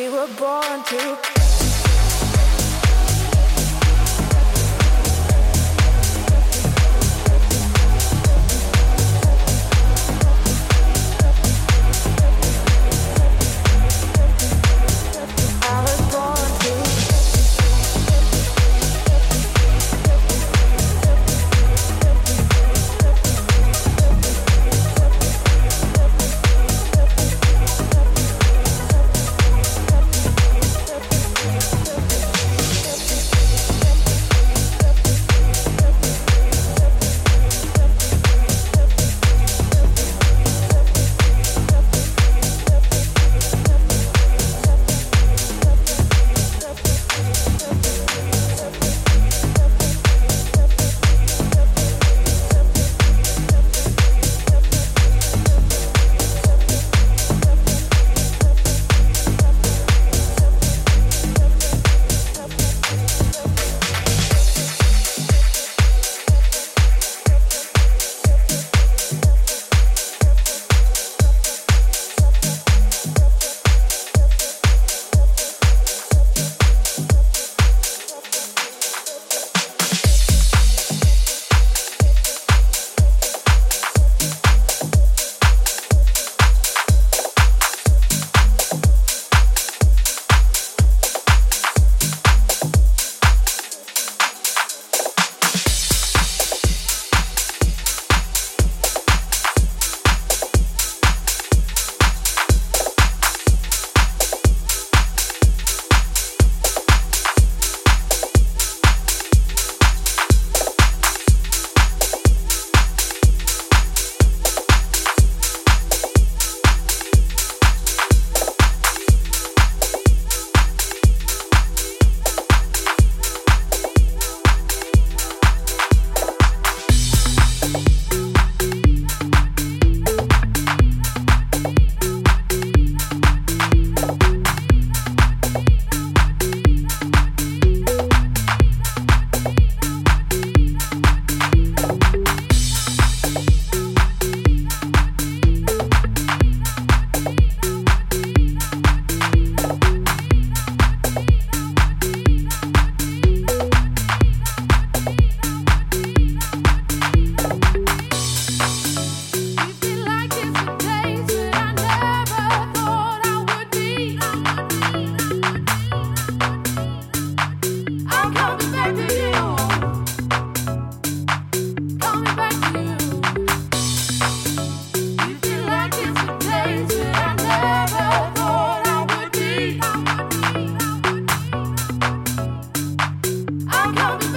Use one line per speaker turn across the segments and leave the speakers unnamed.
we were born to I'll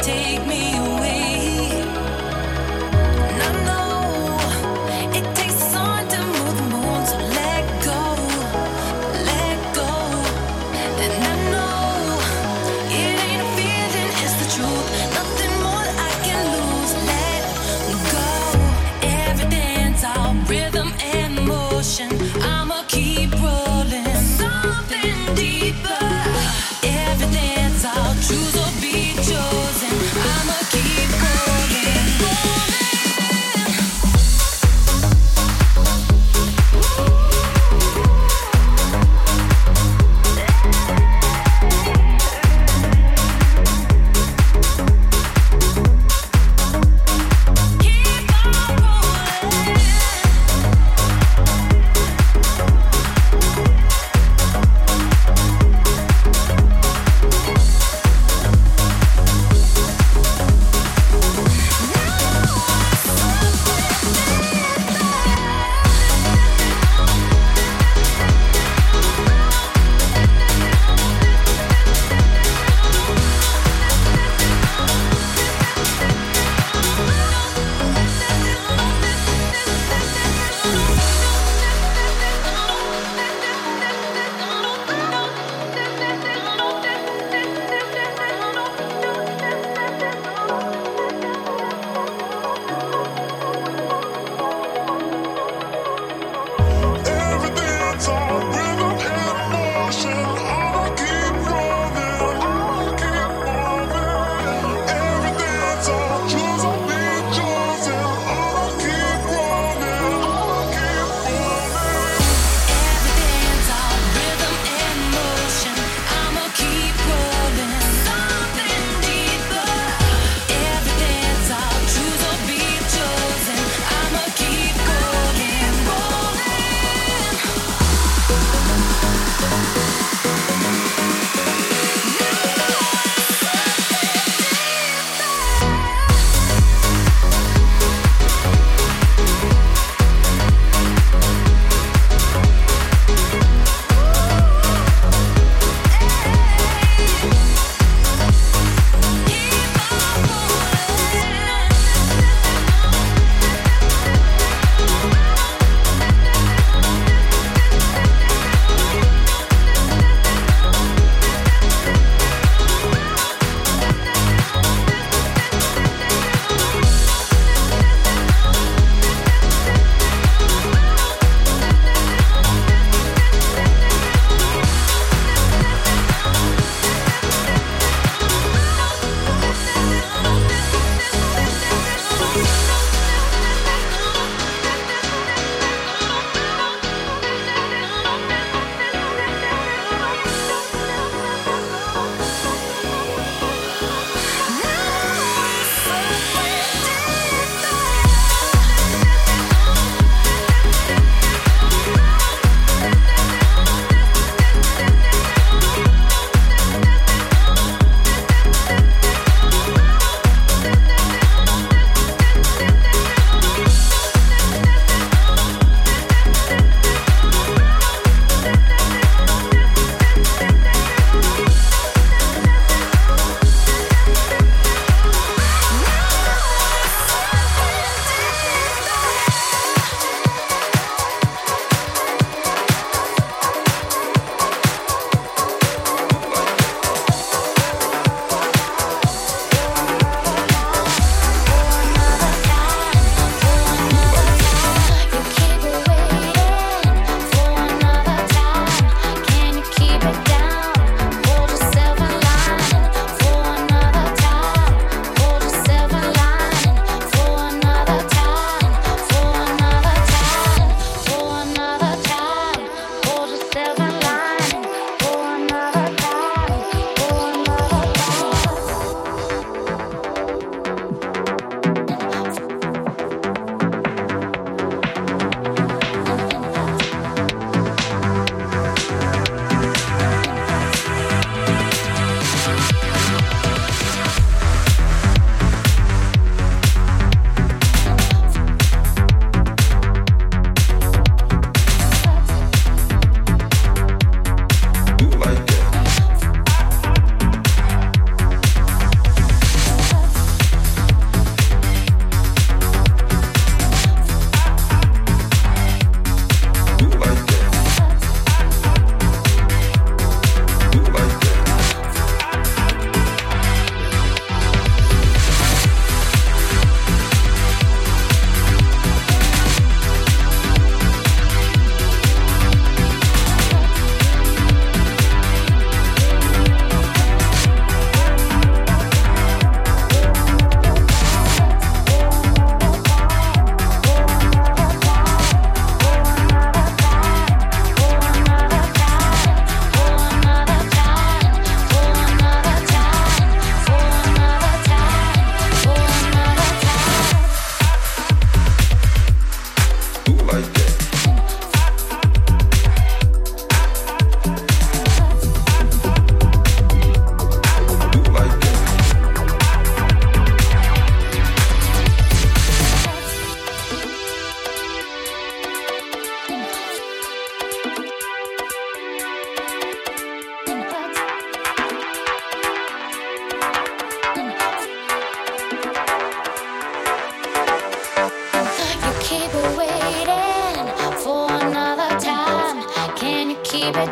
take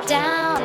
down.